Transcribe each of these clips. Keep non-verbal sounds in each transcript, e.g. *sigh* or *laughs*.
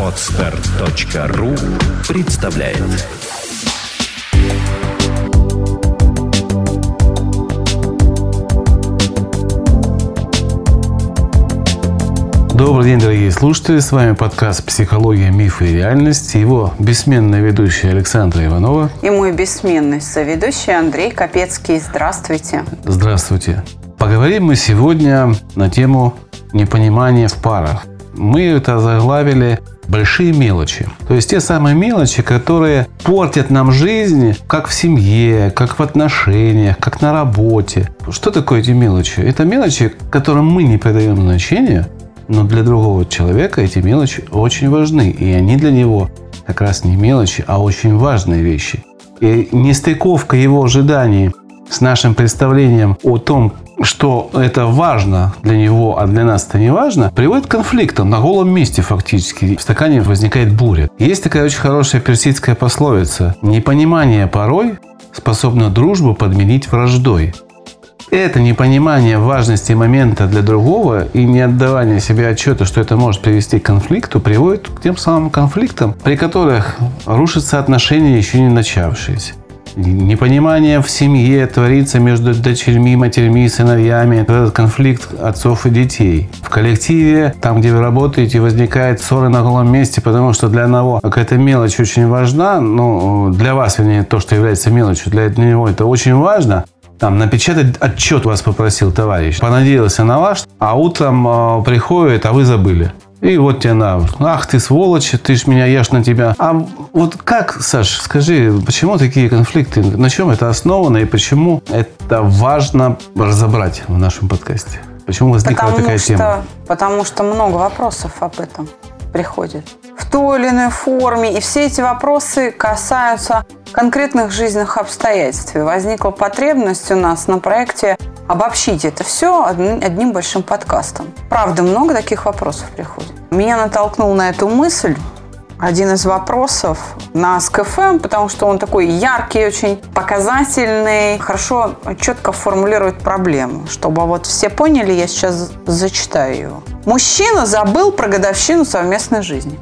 Отстар.ру представляет Добрый день, дорогие слушатели. С вами подкаст «Психология, мифы и реальность». Его бессменная ведущая Александра Иванова. И мой бессменный соведущий Андрей Капецкий. Здравствуйте. Здравствуйте. Поговорим мы сегодня на тему непонимания в парах. Мы это заглавили большие мелочи. То есть те самые мелочи, которые портят нам жизнь, как в семье, как в отношениях, как на работе. Что такое эти мелочи? Это мелочи, которым мы не придаем значения, но для другого человека эти мелочи очень важны. И они для него как раз не мелочи, а очень важные вещи. И нестыковка его ожиданий с нашим представлением о том, что это важно для него, а для нас это не важно, приводит к конфликтам на голом месте фактически. В стакане возникает буря. Есть такая очень хорошая персидская пословица. Непонимание порой способно дружбу подменить враждой. Это непонимание важности момента для другого и не отдавание себе отчета, что это может привести к конфликту, приводит к тем самым конфликтам, при которых рушатся отношения, еще не начавшиеся. Непонимание в семье творится между дочерьми, матерьми, сыновьями. Этот конфликт отцов и детей. В коллективе, там, где вы работаете, возникает ссоры на голом месте, потому что для одного какая-то мелочь очень важна. Ну, для вас, вернее, то, что является мелочью, для него это очень важно. Там напечатать отчет вас попросил товарищ. Понадеялся на ваш, а утром э, приходит, а вы забыли. И вот тебе на, ах ты сволочь, ты ж меня ешь на тебя. А вот как, Саш, скажи, почему такие конфликты, на чем это основано и почему это важно разобрать в нашем подкасте? Почему возникла потому такая что, тема? Потому что много вопросов об этом приходит в той или иной форме. И все эти вопросы касаются конкретных жизненных обстоятельств. Возникла потребность у нас на проекте обобщить это все одним большим подкастом. Правда, много таких вопросов приходит. Меня натолкнул на эту мысль один из вопросов на СКФМ, потому что он такой яркий, очень показательный, хорошо, четко формулирует проблему. Чтобы вот все поняли, я сейчас зачитаю его. Мужчина забыл про годовщину совместной жизни.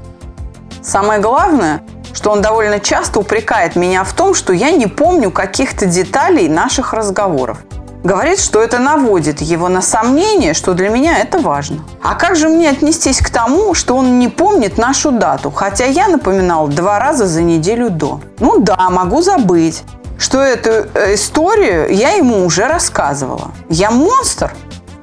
Самое главное, что он довольно часто упрекает меня в том, что я не помню каких-то деталей наших разговоров. Говорит, что это наводит его на сомнение, что для меня это важно. А как же мне отнестись к тому, что он не помнит нашу дату, хотя я напоминал два раза за неделю до? Ну да, могу забыть, что эту э, историю я ему уже рассказывала. Я монстр,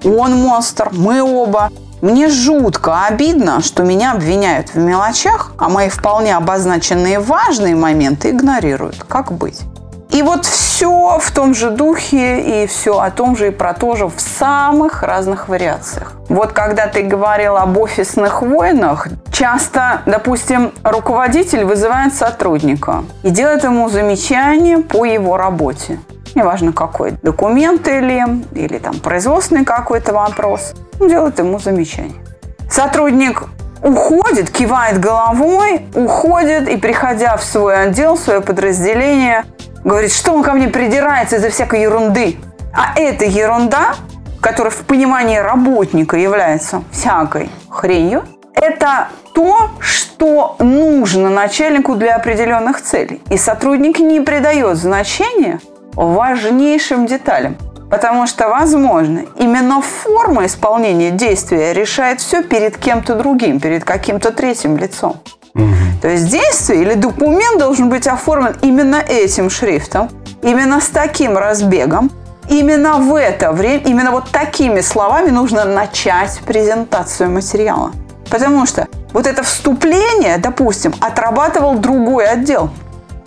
он монстр, мы оба. Мне жутко обидно, что меня обвиняют в мелочах, а мои вполне обозначенные важные моменты игнорируют. Как быть? И вот все в том же духе и все о том же и про то же в самых разных вариациях. Вот когда ты говорил об офисных войнах, часто, допустим, руководитель вызывает сотрудника и делает ему замечание по его работе. Неважно какой, документы ли, или там производственный какой-то вопрос, делает ему замечание. Сотрудник уходит, кивает головой, уходит и, приходя в свой отдел, в свое подразделение, говорит, что он ко мне придирается из-за всякой ерунды. А эта ерунда, которая в понимании работника является всякой хренью, это то, что нужно начальнику для определенных целей. И сотрудник не придает значения важнейшим деталям. Потому что, возможно, именно форма исполнения действия решает все перед кем-то другим, перед каким-то третьим лицом. Угу. То есть действие или документ должен быть оформлен именно этим шрифтом, именно с таким разбегом, именно в это время, именно вот такими словами нужно начать презентацию материала. Потому что вот это вступление, допустим, отрабатывал другой отдел.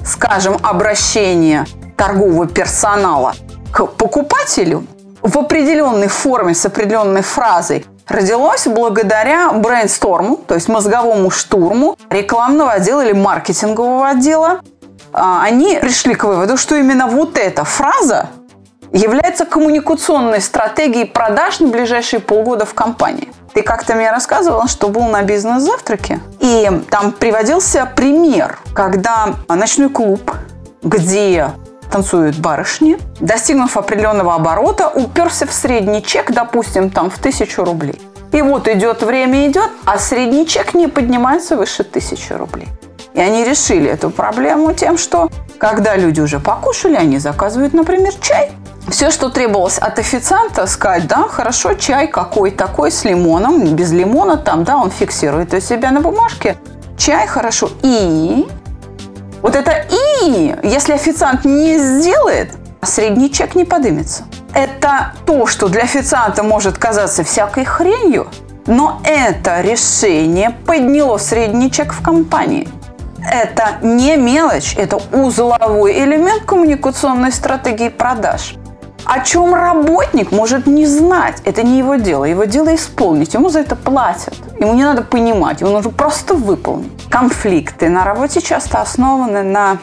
Скажем, обращение торгового персонала к покупателю в определенной форме с определенной фразой родилось благодаря брейнсторму, то есть мозговому штурму рекламного отдела или маркетингового отдела. А, они пришли к выводу, что именно вот эта фраза является коммуникационной стратегией продаж на ближайшие полгода в компании. Ты как-то мне рассказывала, что был на бизнес-завтраке, и там приводился пример, когда ночной клуб, где танцуют барышни, достигнув определенного оборота, уперся в средний чек, допустим, там в тысячу рублей. И вот идет время, идет, а средний чек не поднимается выше тысячи рублей. И они решили эту проблему тем, что когда люди уже покушали, они заказывают, например, чай. Все, что требовалось от официанта, сказать, да, хорошо, чай какой такой с лимоном, без лимона там, да, он фиксирует у себя на бумажке. Чай хорошо. И вот это «и», если официант не сделает, средний чек не подымется. Это то, что для официанта может казаться всякой хренью, но это решение подняло средний чек в компании. Это не мелочь, это узловой элемент коммуникационной стратегии продаж. О чем работник может не знать, это не его дело. Его дело исполнить, ему за это платят. Ему не надо понимать, ему нужно просто выполнить. Конфликты на работе часто основаны на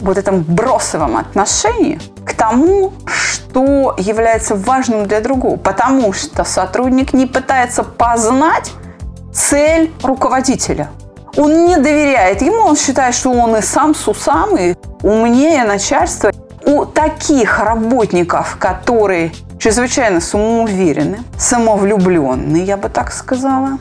вот этом бросовом отношении к тому, что является важным для другого. Потому что сотрудник не пытается познать цель руководителя. Он не доверяет ему, он считает, что он и сам с усам, и умнее начальства. У таких работников, которые чрезвычайно самоуверены, самовлюбленные, я бы так сказала,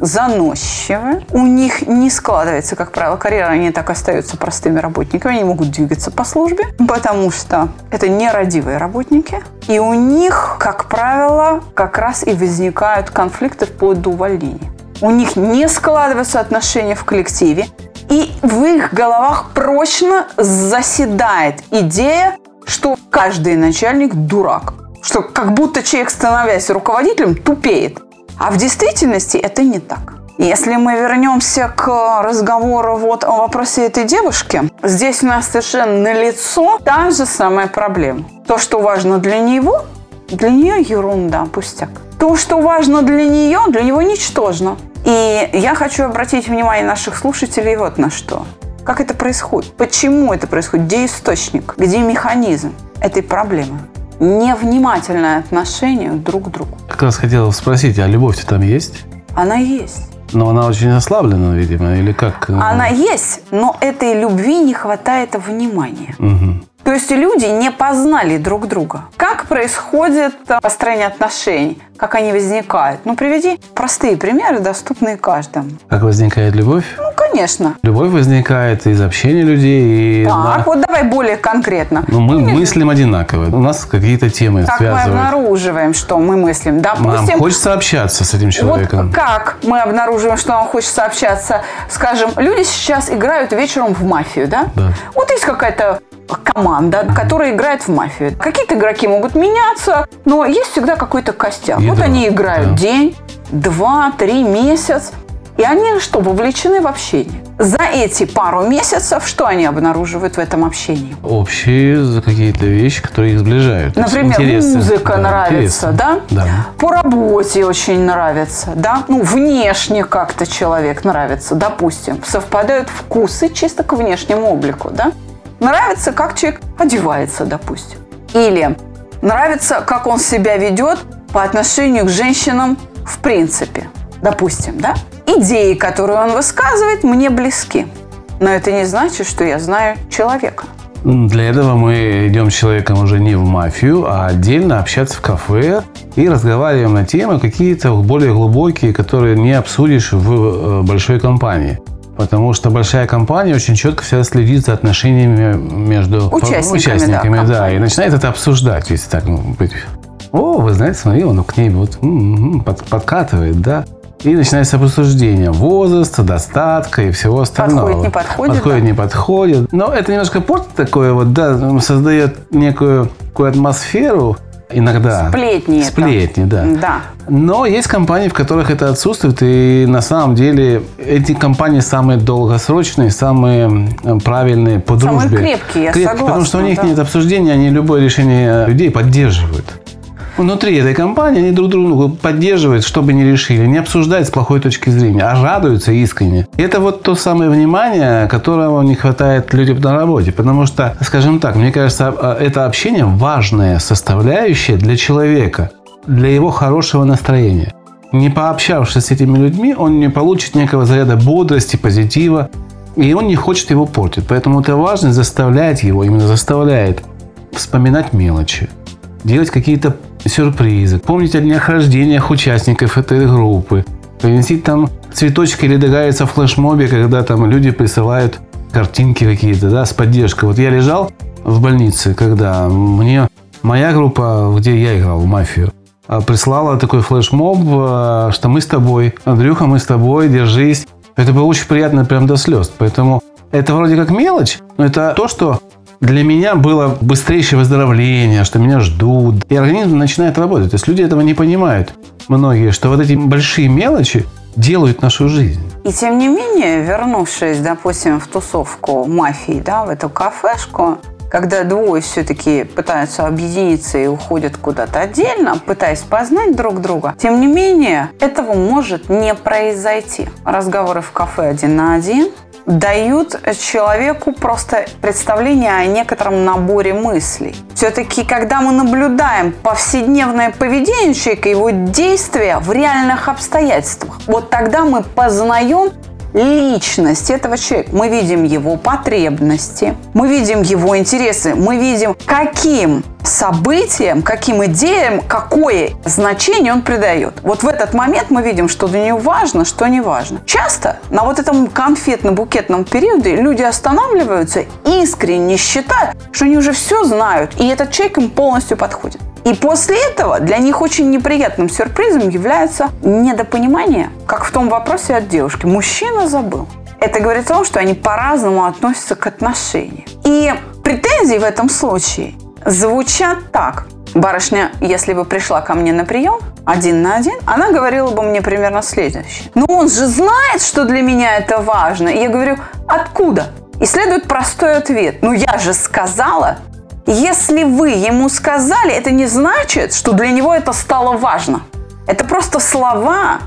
заносчивы. У них не складывается, как правило, карьера, они так остаются простыми работниками, они могут двигаться по службе, потому что это нерадивые работники. И у них, как правило, как раз и возникают конфликты вплоть до увольнения. У них не складываются отношения в коллективе, и в их головах прочно заседает идея, что каждый начальник дурак. Что как будто человек, становясь руководителем, тупеет. А в действительности это не так. Если мы вернемся к разговору вот о вопросе этой девушки, здесь у нас совершенно налицо та же самая проблема. То, что важно для него, для нее ерунда, пустяк. То, что важно для нее, для него ничтожно. И я хочу обратить внимание наших слушателей вот на что. Как это происходит? Почему это происходит? Где источник? Где механизм этой проблемы? Невнимательное отношение друг к другу. Как раз хотела спросить, а любовь-то там есть? Она есть. Но она очень ослаблена, видимо, или как? Она есть, но этой любви не хватает внимания. Угу. То есть люди не познали друг друга. Как происходит построение отношений? Как они возникают? Ну, приведи простые примеры, доступные каждому. Как возникает любовь? Ну, конечно. Любовь возникает из общения людей. И так, на... вот давай более конкретно. Ну, мы ну, мыслим одинаково. У нас какие-то темы как связывают. Как мы обнаруживаем, что мы мыслим? Допустим, нам хочется общаться с этим человеком. Вот как мы обнаруживаем, что нам хочется общаться? Скажем, люди сейчас играют вечером в мафию, да? Да. Вот есть какая-то команда, которая играет в мафию. Какие-то игроки могут меняться, но есть всегда какой-то костяк. Ядро, вот они играют да. день, два, три, месяц. И они что, вовлечены в общение. За эти пару месяцев что они обнаруживают в этом общении? Общие какие-то вещи, которые их сближают. Например, интересы. музыка да, нравится, да? Да. По работе очень нравится, да? Ну, внешне как-то человек нравится, допустим. Совпадают вкусы чисто к внешнему облику, да? Нравится, как человек одевается, допустим. Или нравится, как он себя ведет по отношению к женщинам в принципе. Допустим, да? Идеи, которые он высказывает, мне близки. Но это не значит, что я знаю человека. Для этого мы идем с человеком уже не в мафию, а отдельно общаться в кафе и разговариваем на темы какие-то более глубокие, которые не обсудишь в э, большой компании. Потому что большая компания очень четко всегда следит за отношениями между участниками, участниками да, да, и начинает это обсуждать, если так быть. О, вы знаете, смотри, он к ней вот под, подкатывает, да. И начинается обсуждение возраста, достатка и всего остального. Подходит, не подходит. Подходит, да? не подходит. Но это немножко портит такое вот, да, создает некую такую атмосферу, Иногда. Сплетни. Сплетни, это. да. Да. Но есть компании, в которых это отсутствует, и на самом деле эти компании самые долгосрочные, самые правильные по дружбе. Самые крепкие, я крепкие, согласна. Потому что у них да. нет обсуждения, они любое решение людей поддерживают внутри этой компании они друг друга поддерживают, что бы ни решили, не обсуждают с плохой точки зрения, а радуются искренне. Это вот то самое внимание, которого не хватает людям на работе. Потому что, скажем так, мне кажется, а, это общение важная составляющая для человека, для его хорошего настроения. Не пообщавшись с этими людьми, он не получит некого заряда бодрости, позитива, и он не хочет его портить. Поэтому это важно заставлять его, именно заставляет вспоминать мелочи делать какие-то сюрпризы, помнить о днях рождениях участников этой группы, принести там цветочки или договориться в флешмобе, когда там люди присылают картинки какие-то, да, с поддержкой. Вот я лежал в больнице, когда мне моя группа, где я играл в мафию, а, прислала такой флешмоб, а, что мы с тобой, Андрюха, мы с тобой, держись. Это было очень приятно прям до слез. Поэтому это вроде как мелочь, но это то, что для меня было быстрейшее выздоровление, что меня ждут. И организм начинает работать. То есть люди этого не понимают. Многие, что вот эти большие мелочи делают нашу жизнь. И тем не менее, вернувшись, допустим, в тусовку мафии, да, в эту кафешку, когда двое все-таки пытаются объединиться и уходят куда-то отдельно, пытаясь познать друг друга, тем не менее, этого может не произойти. Разговоры в кафе один на один, дают человеку просто представление о некотором наборе мыслей. Все-таки, когда мы наблюдаем повседневное поведение человека, его действия в реальных обстоятельствах, вот тогда мы познаем личность этого человека. Мы видим его потребности, мы видим его интересы, мы видим, каким событиям, каким идеям, какое значение он придает. Вот в этот момент мы видим, что для него важно, что не важно. Часто на вот этом конфетно-букетном периоде люди останавливаются, искренне считая, что они уже все знают, и этот человек им полностью подходит. И после этого для них очень неприятным сюрпризом является недопонимание, как в том вопросе от девушки. Мужчина забыл. Это говорит о том, что они по-разному относятся к отношениям. И претензии в этом случае звучат так. Барышня, если бы пришла ко мне на прием один на один, она говорила бы мне примерно следующее. Ну он же знает, что для меня это важно. И я говорю, откуда? И следует простой ответ. Ну я же сказала, если вы ему сказали, это не значит, что для него это стало важно. Это просто слова,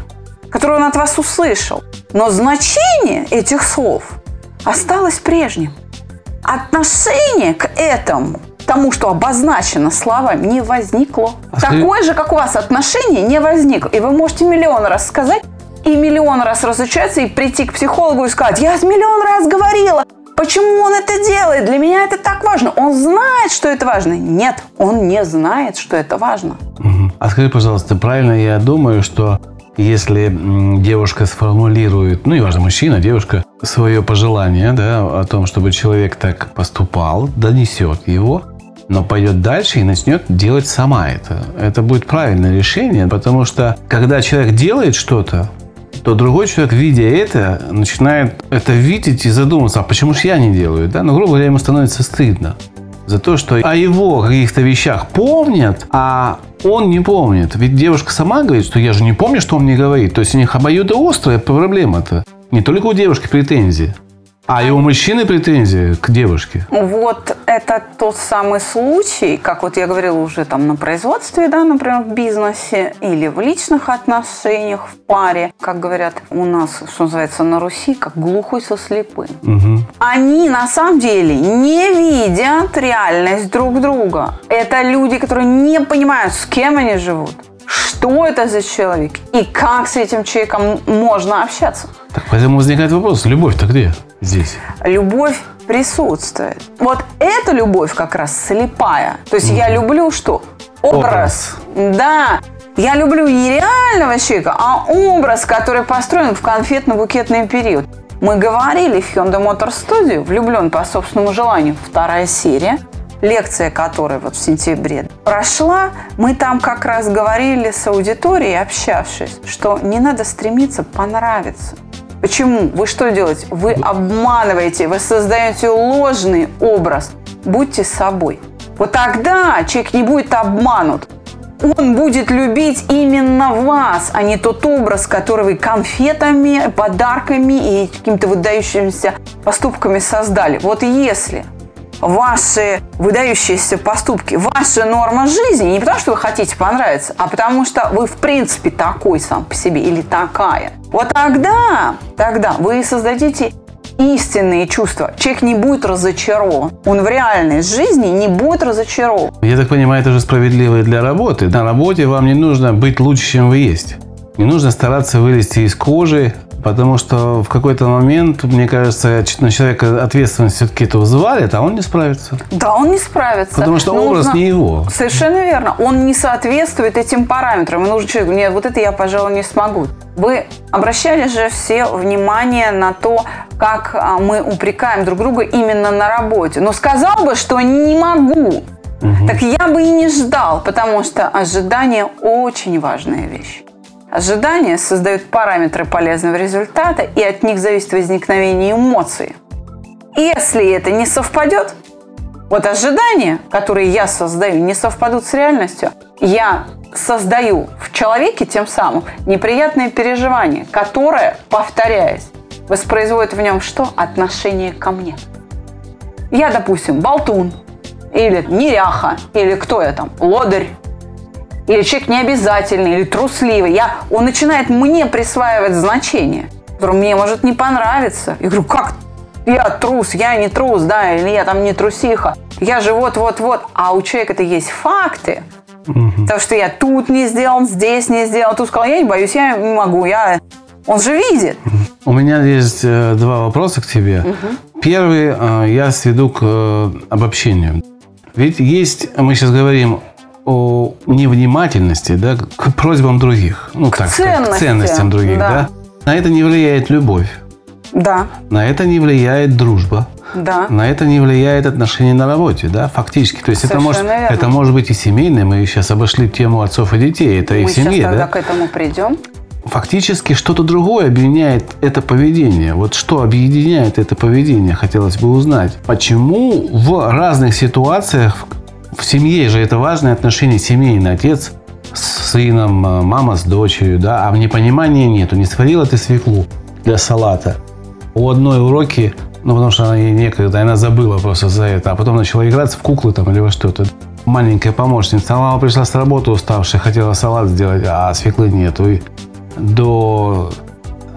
которые он от вас услышал. Но значение этих слов осталось прежним. Отношение к этому, тому, что обозначено словами, не возникло. А Такое же, как у вас отношение, не возникло. И вы можете миллион раз сказать, и миллион раз разучаться, и прийти к психологу и сказать, я миллион раз говорила, Почему он это делает? Для меня это так важно. Он знает, что это важно. Нет, он не знает, что это важно. А скажи, пожалуйста, правильно я думаю, что если девушка сформулирует, ну, неважно, мужчина, девушка, свое пожелание, да, о том, чтобы человек так поступал, донесет его, но пойдет дальше и начнет делать сама это. Это будет правильное решение, потому что когда человек делает что-то, то другой человек, видя это, начинает это видеть и задуматься, а почему же я не делаю? Да? Ну, грубо говоря, ему становится стыдно за то, что о его каких-то вещах помнят, а он не помнит. Ведь девушка сама говорит, что я же не помню, что он мне говорит. То есть у них обоюдоострая проблема-то. Не только у девушки претензии. А и у мужчины претензии к девушке? Вот это тот самый случай, как вот я говорила уже там на производстве, да, например, в бизнесе или в личных отношениях, в паре, как говорят у нас, что называется, на Руси, как глухой со слепым. Угу. Они на самом деле не видят реальность друг друга. Это люди, которые не понимают, с кем они живут что это за человек и как с этим человеком можно общаться. Так поэтому возникает вопрос, любовь-то где здесь? Любовь присутствует. Вот эта любовь как раз слепая. То есть mm я люблю что? Образ. образ. Да. Я люблю не реального человека, а образ, который построен в конфетно-букетный период. Мы говорили в Hyundai Motor Studio «Влюблен по собственному желанию» вторая серия – лекция которой вот в сентябре прошла, мы там как раз говорили с аудиторией, общавшись, что не надо стремиться понравиться. Почему? Вы что делаете? Вы обманываете, вы создаете ложный образ. Будьте собой. Вот тогда человек не будет обманут. Он будет любить именно вас, а не тот образ, который вы конфетами, подарками и какими-то выдающимися поступками создали. Вот если ваши выдающиеся поступки, ваша норма жизни не потому, что вы хотите понравиться, а потому что вы в принципе такой сам по себе или такая. Вот тогда, тогда вы создадите истинные чувства. Человек не будет разочарован. Он в реальной жизни не будет разочарован. Я так понимаю, это же справедливо и для работы. На работе вам не нужно быть лучше, чем вы есть. Не нужно стараться вылезти из кожи, Потому что в какой-то момент, мне кажется, на человека ответственность все-таки это взвалит, а он не справится. Да, он не справится. Потому что Нужно- образ не его. Совершенно верно. Он не соответствует этим параметрам. И нужно человеку, нет, вот это я, пожалуй, не смогу. Вы обращали же все внимание на то, как а, мы упрекаем друг друга именно на работе. Но сказал бы, что не могу. Так я бы и не ждал, потому что ожидание очень важная вещь. Ожидания создают параметры полезного результата, и от них зависит возникновение эмоций. Если это не совпадет, вот ожидания, которые я создаю, не совпадут с реальностью, я создаю в человеке тем самым неприятное переживание, которое, повторяясь, воспроизводит в нем что? Отношение ко мне. Я, допустим, болтун, или неряха, или кто я там, лодырь, или человек необязательный, или трусливый. Я, он начинает мне присваивать значение, которое мне может не понравиться. Я говорю, как я трус, я не трус, да, или я там не трусиха. Я же вот-вот-вот. А у человека-то есть факты. Потому что я тут не сделал, здесь не сделал. Тут сказал, я не боюсь, я не могу. Я... Он же видит. У меня есть э, два вопроса к тебе. Первый э, я сведу к э, обобщению. Ведь есть, мы сейчас говорим о невнимательности, да, к просьбам других. Ну, так сказать, к ценностям, ценностям других, да. да. На это не влияет любовь, Да, на это не влияет дружба. да. На это не влияет отношения на работе, да, фактически. То есть это может, верно. это может быть и семейное. Мы сейчас обошли тему отцов и детей. Это Мы в семье, сейчас тогда да. к этому придем. Фактически что-то другое объединяет это поведение. Вот что объединяет это поведение, хотелось бы узнать. Почему в разных ситуациях, в семье же это важное отношение семейное, отец с сыном, а, мама с дочерью, да, а в непонимании нету. Не сварила ты свеклу для салата. У одной уроки, ну, потому что она ей некогда, она забыла просто за это, а потом начала играться в куклы там или во что-то. Маленькая помощница. Мама пришла с работы уставшая, хотела салат сделать, а свеклы нету. И до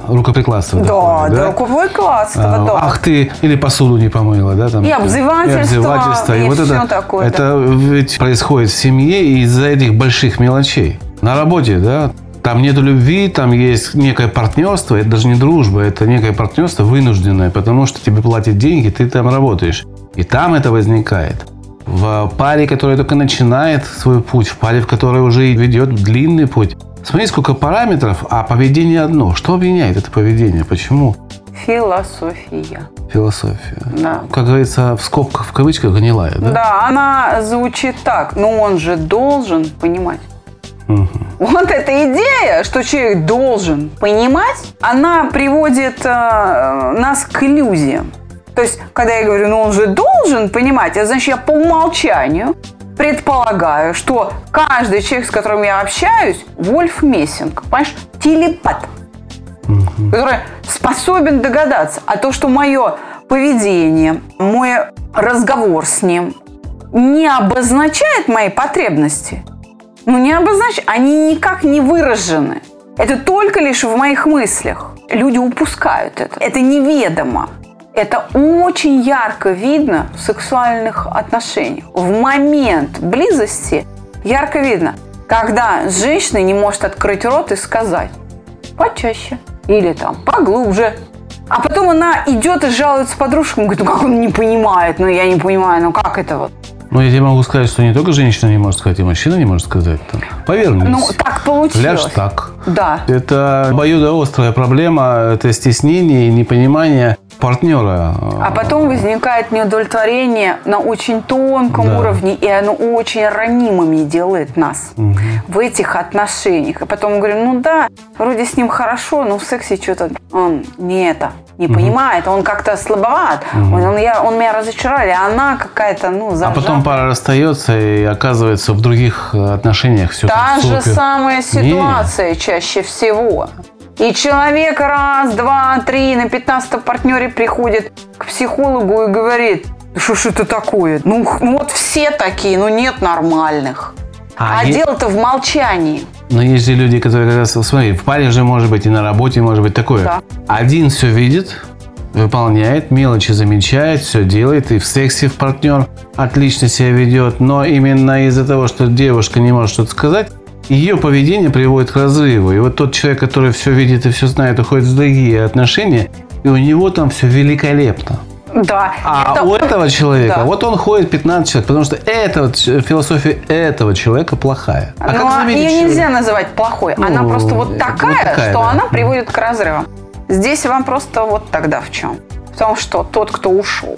рукоприкладства Да, доходит, да, рукавой класс, А, да. Ах ты, или посуду не помыла, да? Там, И обзывательства, и обзывательства, и вот всё это, такое, это ведь происходит в семье из-за этих больших мелочей. На работе, да, там нету любви, там есть некое партнерство, это даже не дружба, это некое партнерство вынужденное, потому что тебе платят деньги, ты там работаешь. И там это возникает. В паре, которая только начинает свой путь, в паре, в которой уже ведет длинный путь. Смотри, сколько параметров, а поведение одно. Что объединяет это поведение? Почему? Философия. Философия. Да. Как говорится, в скобках, в кавычках, гнилая, да? Да, она звучит так. Ну, он же должен понимать. Мгм. Вот эта идея, что человек должен понимать, она приводит э, нас к иллюзиям. То есть, когда я говорю, ну он же должен понимать, это значит, я по умолчанию предполагаю, что каждый человек, с которым я общаюсь, Вольф Мессинг, понимаешь, телепат, который способен догадаться. А то, что мое поведение, мой разговор с ним не обозначает мои потребности, ну не обозначает, они никак не выражены. Это только лишь в моих мыслях. Люди упускают это. Это неведомо. Это очень ярко видно в сексуальных отношениях. В момент близости ярко видно, когда женщина не может открыть рот и сказать почаще или там поглубже. А потом она идет и жалуется подружкам, говорит, ну как он не понимает, ну я не понимаю, ну как это вот. Ну, я тебе могу сказать, что не только женщина не может сказать, и мужчина не может сказать. Там, Повернись. Ну так получилось. Ляжь так. Да. Это обоюдоострая проблема, это стеснение и непонимание партнера. А потом возникает неудовлетворение на очень тонком Да. уровне, и оно очень ранимыми делает нас в этих отношениях. И потом мы говорим, ну да, вроде с ним хорошо, но в сексе что-то он не это, не понимает, он как-то слабоват, он, он я- он меня разочаровали, а она какая-то, ну, А зажата. потом пара расстается и оказывается в других э, отношениях все Та же самая ситуация чаще всего. И человек раз, два, три на 15 партнере приходит к психологу и говорит, что ж это такое? Ну, ну вот все такие, ну нет нормальных. А А, е- дело-то в молчании. Но есть же люди, которые как раз, смотри, в паре же может быть и на работе может быть такое. Да. Один все видит, выполняет, мелочи замечает, все делает, и в сексе в партнер отлично себя ведет, но именно из-за того, что девушка не может что-то сказать, ее поведение приводит к разрыву. И вот тот человек, который все видит и все знает, уходит в другие отношения, и у него там все великолепно. Да. А это- у этого человека, Да. вот он ходит 15 человек, потому что это вот философия этого человека плохая. А Ну, как ее что- нельзя называть плохой. она Ну, просто вот вот такая, такая, что да. она приводит к разрывам. Здесь вам просто вот тогда в чем? В том, что тот, кто ушел,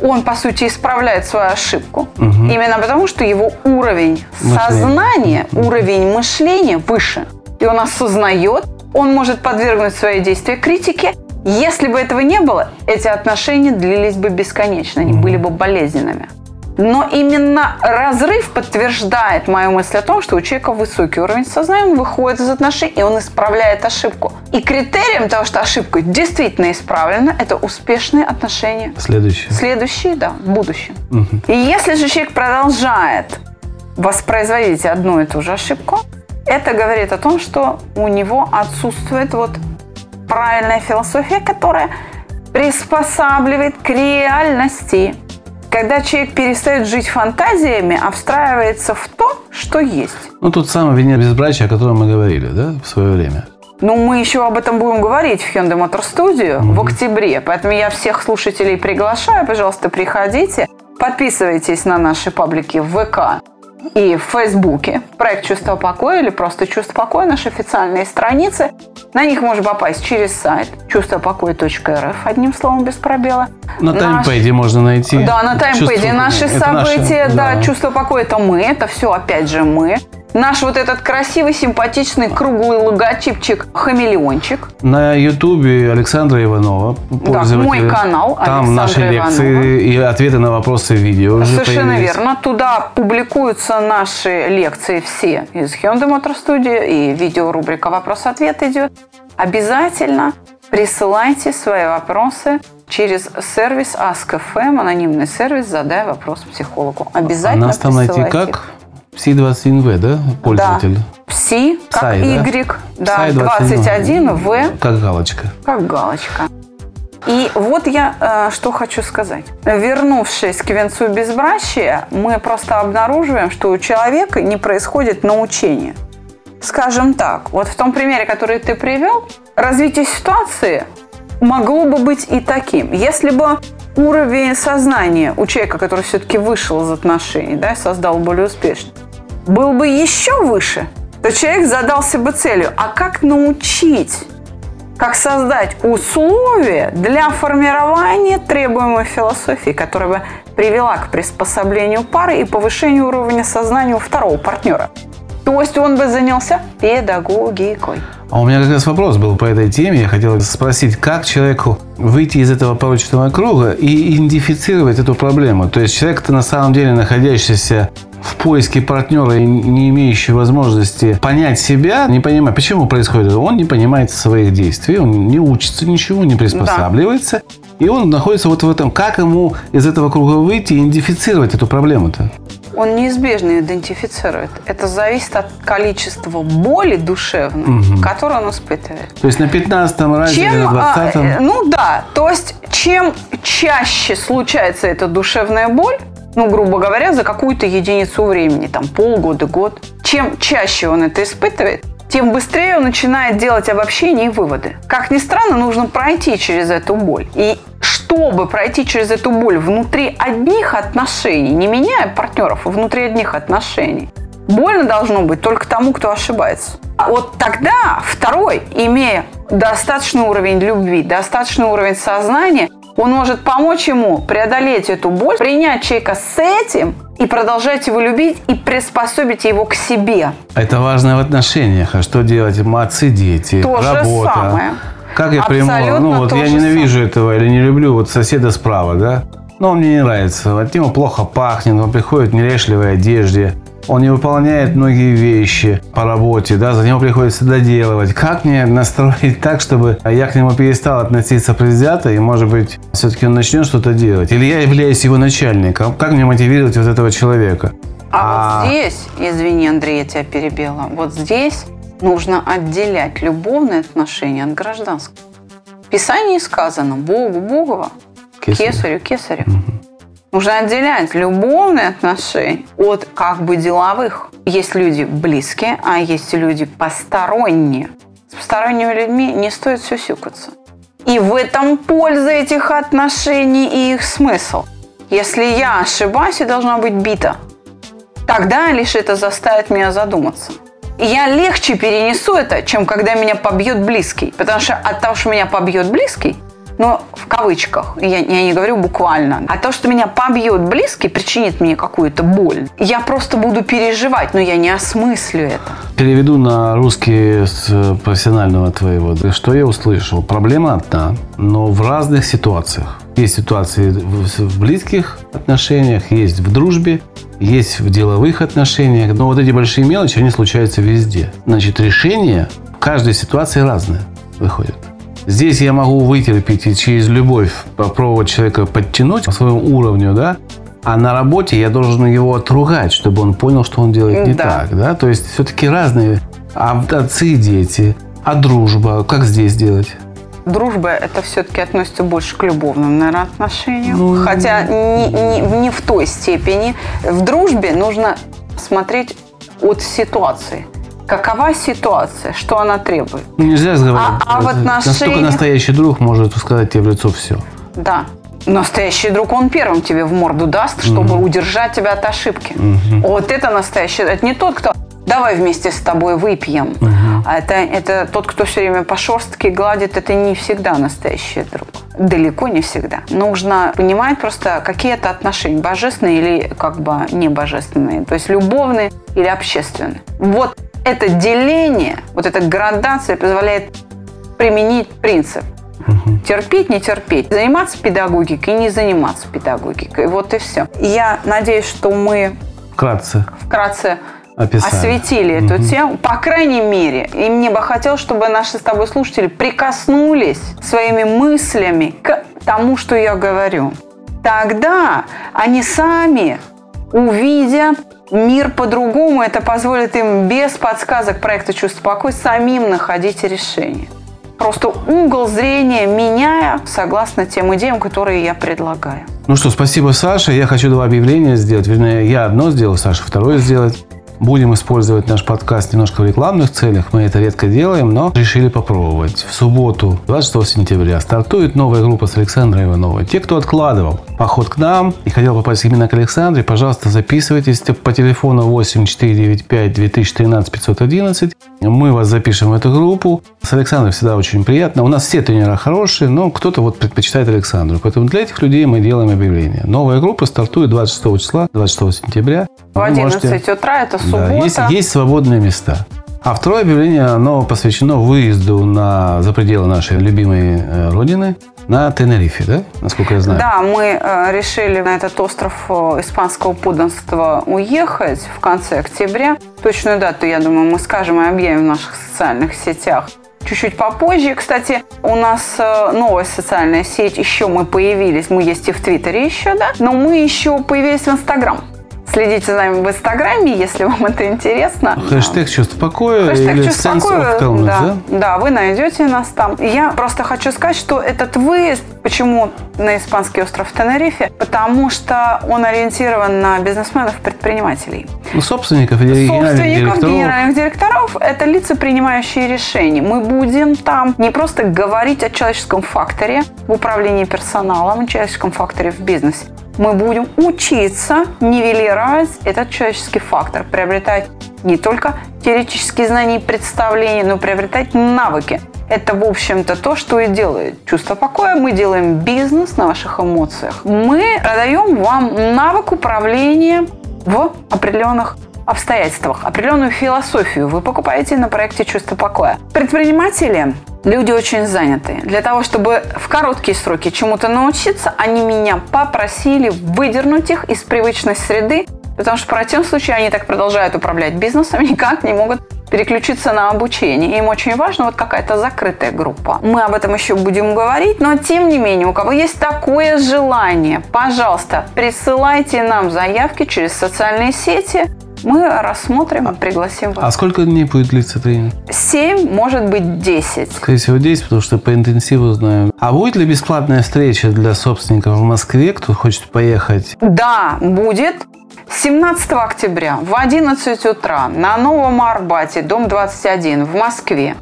он, по сути, исправляет свою ошибку. Именно потому, что его уровень Мышления. сознания, уровень мышления выше. И он осознает, он может подвергнуть свои действия критике. Если бы этого не было, эти отношения длились бы бесконечно, они были бы болезненными. Но именно разрыв подтверждает мою мысль о том, что у человека высокий уровень сознания, он выходит из отношений, и он исправляет ошибку. И критерием того, что ошибка действительно исправлена, это успешные отношения. Следующее. Следующие, да, в будущем. И если же человек продолжает воспроизводить одну и ту же ошибку, это говорит о том, что у него отсутствует вот правильная философия, которая приспосабливает к реальности. Когда человек перестает жить фантазиями, а встраивается в то, что есть. Ну, тут самое вине безбрачия, о котором мы говорили, да, в свое время. Ну, мы еще об этом будем говорить в Hyundai Motor Studio в октябре. Поэтому я всех слушателей приглашаю. Пожалуйста, приходите. Подписывайтесь на наши паблики в ВК и в Фейсбуке. Проект «Чувство покоя» или просто «Чувство покоя» – наши официальные страницы. На них можно попасть через сайт чувствопокоя.рф, одним словом, без пробела. На Наш- таймпэде можно найти. да, на таймпэде Чувство- наши события, наше, да, чувство покоя это мы, это все опять же мы. Наш вот этот красивый, симпатичный, круглый логотипчик хамелеончик. На Ютубе Александра Иванова, пользователя. мой канал Там наши Александра лекции Иванова. и ответы на вопросы видео уже Совершенно появились. верно. Туда публикуются наши лекции все из Hyundai Motor Studio и видеорубрика «Вопрос-ответ» идет. Обязательно присылайте свои вопросы через сервис Ask.fm, анонимный сервис «Задай вопрос психологу». А Обязательно нас там найти как? Пси-21В, да, пользователь? Пси, как Psy, да? Y, да, Psy 21, В, Как галочка. как галочка. И вот я э, что хочу сказать. Вернувшись к венцу безбрачия, мы просто обнаруживаем, что у человека не происходит научение. Скажем так, вот в том примере, который ты привел, развитие ситуации могло бы быть и таким. Если бы уровень сознания у человека, который все-таки вышел из отношений, да, создал более успешно, был бы еще выше, то человек задался бы целью, а как научить как создать условия для формирования требуемой философии, которая бы привела к приспособлению пары и повышению уровня сознания у второго партнера. То есть он бы занялся педагогикой. А у меня как раз вопрос был по этой теме. Я хотел спросить, как человеку выйти из этого порочного круга и идентифицировать эту проблему. То есть человек-то на самом деле находящийся в поиске партнера и не имеющий возможности понять себя, не понимает, почему происходит это. Он не понимает своих действий, он не учится ничего, не приспосабливается. И он находится вот в этом. Как ему из этого круга выйти и идентифицировать эту проблему-то? Он неизбежно идентифицирует. Это зависит от количества боли душевной, которую он испытывает. То есть на 15-м разе или Чем, на а, 20-м? э, ну да, то есть чем чаще случается эта душевная боль, ну, грубо говоря, за какую-то единицу времени, там полгода, год, чем чаще он это испытывает, тем быстрее он начинает делать обобщения и выводы. Как ни странно, нужно пройти через эту боль. И чтобы пройти через эту боль внутри одних отношений, не меняя партнеров, а внутри одних отношений, больно должно быть только тому, кто ошибается. А вот тогда второй, имея достаточный уровень любви, достаточный уровень сознания, он может помочь ему преодолеть эту боль, принять человека с этим и продолжать его любить и приспособить его к себе. Это важно в отношениях. А что делать? Отцы, дети, То же работа. самое. Как я приму? Ну вот я же ненавижу этого или не люблю вот соседа справа, да? Но он мне не нравится. От него плохо пахнет, он приходит в неряшливой одежде. Он не выполняет многие вещи по работе, да, за него приходится доделывать. Как мне настроить *laughs* так, чтобы я к нему перестал относиться предвзято, и, может быть, все-таки он начнет что-то делать? Или я являюсь его начальником? Как мне мотивировать вот этого человека? А, вот здесь, извини, Андрей, я тебя перебила, вот здесь нужно отделять любовные отношения от гражданских. В Писании сказано Богу Богово, Кесарю. Кесарю Кесарю. Нужно отделять любовные отношения от как бы деловых. Есть люди близкие, а есть люди посторонние. С посторонними людьми не стоит сюсюкаться. И в этом польза этих отношений и их смысл. Если я ошибаюсь, я должна быть бита. Тогда лишь это заставит меня задуматься. И я легче перенесу это, чем когда меня побьет близкий. Потому что от того, что меня побьет близкий, но в кавычках, я, я не говорю буквально, а то, что меня побьет близкий, причинит мне какую-то боль, я просто буду переживать, но я не осмыслю это. Переведу на русский с профессионального твоего. Что я услышал? Проблема одна, но в разных ситуациях. Есть ситуации в близких отношениях, есть в дружбе, есть в деловых отношениях. Но вот эти большие мелочи, они случаются везде. Значит, решения в каждой ситуации разные выходят. Здесь я могу вытерпеть и через любовь попробовать человека подтянуть по своему уровню, да, а на работе я должен его отругать, чтобы он понял, что он делает не да. так. Да? То есть все-таки разные а отцы и дети, а дружба, как здесь делать? Дружба это все-таки относится больше к любовным, наверное, отношениям. Ну, Хотя не, не, не в той степени. В дружбе нужно смотреть от ситуации какова ситуация, что она требует. Ну, нельзя разговаривать. А, а в отношениях... Настолько настоящий друг может сказать тебе в лицо все. Да. Настоящий друг, он первым тебе в морду даст, чтобы угу. удержать тебя от ошибки. Угу. Вот это настоящий. Это не тот, кто давай вместе с тобой выпьем. Угу. А это, это тот, кто все время по шерстке гладит, это не всегда настоящий друг. Далеко не всегда. Нужно понимать просто, какие это отношения, божественные или как бы не божественные. То есть любовные или общественные. Вот это деление, вот эта градация позволяет применить принцип. Угу. Терпеть, не терпеть. Заниматься педагогикой, не заниматься педагогикой. Вот и все. Я надеюсь, что мы вкратце, вкратце Описали. осветили угу. эту тему. По крайней мере, и мне бы хотелось, чтобы наши с тобой слушатели прикоснулись своими мыслями к тому, что я говорю. Тогда они сами увидят мир по-другому. Это позволит им без подсказок проекта «Чувство покоя» самим находить решение. Просто угол зрения меняя согласно тем идеям, которые я предлагаю. Ну что, спасибо, Саша. Я хочу два объявления сделать. Вернее, я одно сделал, Саша второе сделать. Будем использовать наш подкаст немножко в рекламных целях. Мы это редко делаем, но решили попробовать. В субботу, 26 сентября, стартует новая группа с Александрой Ивановой. Те, кто откладывал поход к нам и хотел попасть именно к Александре, пожалуйста, записывайтесь по телефону 8495 2013 511. Мы вас запишем в эту группу. С Александрой всегда очень приятно. У нас все тренера хорошие, но кто-то вот предпочитает Александру. Поэтому для этих людей мы делаем объявление. Новая группа стартует 26 числа, 26 сентября. В 11 можете... утра это суббота. Да, есть, есть свободные места. А второе объявление, оно посвящено выезду на, за пределы нашей любимой э, родины на Тенерифе, да, насколько я знаю? Да, мы э, решили на этот остров э, испанского подданства уехать в конце октября. Точную дату, я думаю, мы скажем и объявим в наших социальных сетях чуть-чуть попозже. Кстати, у нас новая социальная сеть, еще мы появились, мы есть и в Твиттере еще, да, но мы еще появились в Инстаграм. Следите за нами в Инстаграме, если вам это интересно. Хэштег «Чувство покоя» Хэштег или «Чувство покоя», да, да? да, вы найдете нас там. Я просто хочу сказать, что этот выезд, почему на испанский остров Тенерифе? Потому что он ориентирован на бизнесменов, предпринимателей. Ну, собственников и Собственников, директоров. генеральных директоров – это лица, принимающие решения. Мы будем там не просто говорить о человеческом факторе в управлении персоналом, о человеческом факторе в бизнесе, мы будем учиться нивелировать этот человеческий фактор, приобретать не только теоретические знания и представления, но приобретать навыки. Это, в общем-то, то, что и делает чувство покоя. Мы делаем бизнес на ваших эмоциях. Мы продаем вам навык управления в определенных обстоятельствах, определенную философию вы покупаете на проекте «Чувство покоя». Предприниматели Люди очень заняты. Для того, чтобы в короткие сроки чему-то научиться, они меня попросили выдернуть их из привычной среды, потому что в противном случае они так продолжают управлять бизнесом, *laughs* никак не могут переключиться на обучение. Им очень важно вот какая-то закрытая группа. Мы об этом еще будем говорить, но тем не менее, у кого есть такое желание, пожалуйста, присылайте нам заявки через социальные сети. Мы рассмотрим и пригласим А вас. сколько дней будет длиться тренинг? 7, может быть, 10. Скорее всего, 10, потому что по интенсиву знаю. А будет ли бесплатная встреча для собственников в Москве, кто хочет поехать? Да, будет 17 октября в 11 утра на Новом Арбате, дом 21 в Москве.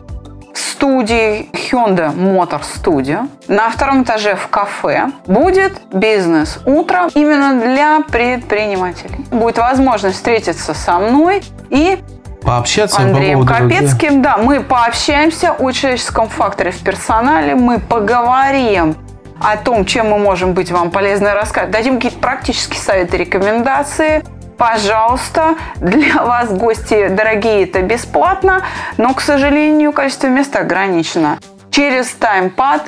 Студии Hyundai Motor Studio на втором этаже в кафе будет бизнес утро именно для предпринимателей. Будет возможность встретиться со мной и Пообщаться Андреем по. Капецким. Да, мы пообщаемся о человеческом факторе в персонале, мы поговорим о том, чем мы можем быть вам полезны рассказать, дадим какие-то практические советы, рекомендации. Пожалуйста, для вас, гости дорогие, это бесплатно, но, к сожалению, количество мест ограничено. Через таймпад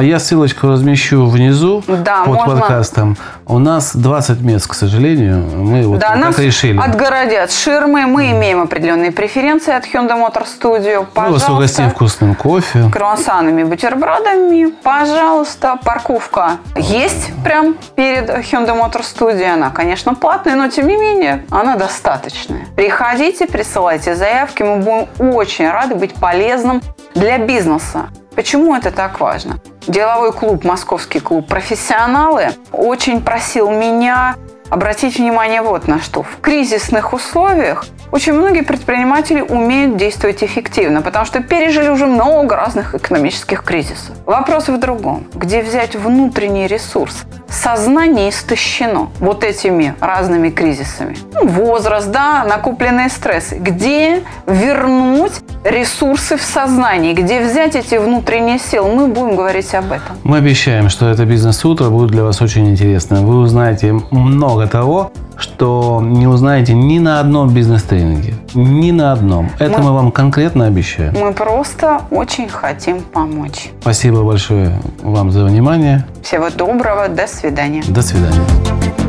Я ссылочку размещу внизу Да, под можно. подкастом. У нас 20 мест, к сожалению. Мы вот да, так нас решили. отгородят ширмы, мы имеем определенные преференции от Hyundai Motor Studio. Мы вас Пожалуйста. угостим вкусным кофе. круассанами, бутербродами. Пожалуйста, парковка есть прям перед Hyundai Motor Studio. Она, конечно, платная, но тем не менее она достаточная. Приходите, присылайте заявки. Мы будем очень рады быть полезным для бизнеса. Почему это так важно? Деловой клуб, московский клуб «Профессионалы» очень просил меня обратить внимание вот на что. В кризисных условиях очень многие предприниматели умеют действовать эффективно, потому что пережили уже много разных экономических кризисов. Вопрос в другом. Где взять внутренний ресурс? Сознание истощено вот этими разными кризисами. Ну, возраст, да, накопленные стрессы. Где вернуть ресурсы в сознании? Где взять эти внутренние силы? Мы будем говорить об этом. Мы обещаем, что это бизнес-утро будет для вас очень интересно. Вы узнаете много того, что не узнаете ни на одном бизнес-тренинге. Ни на одном. Это Мы- мы вам конкретно обещаем. Мы просто очень хотим помочь. Спасибо большое вам за внимание. Всего доброго, до свидания. До свидания.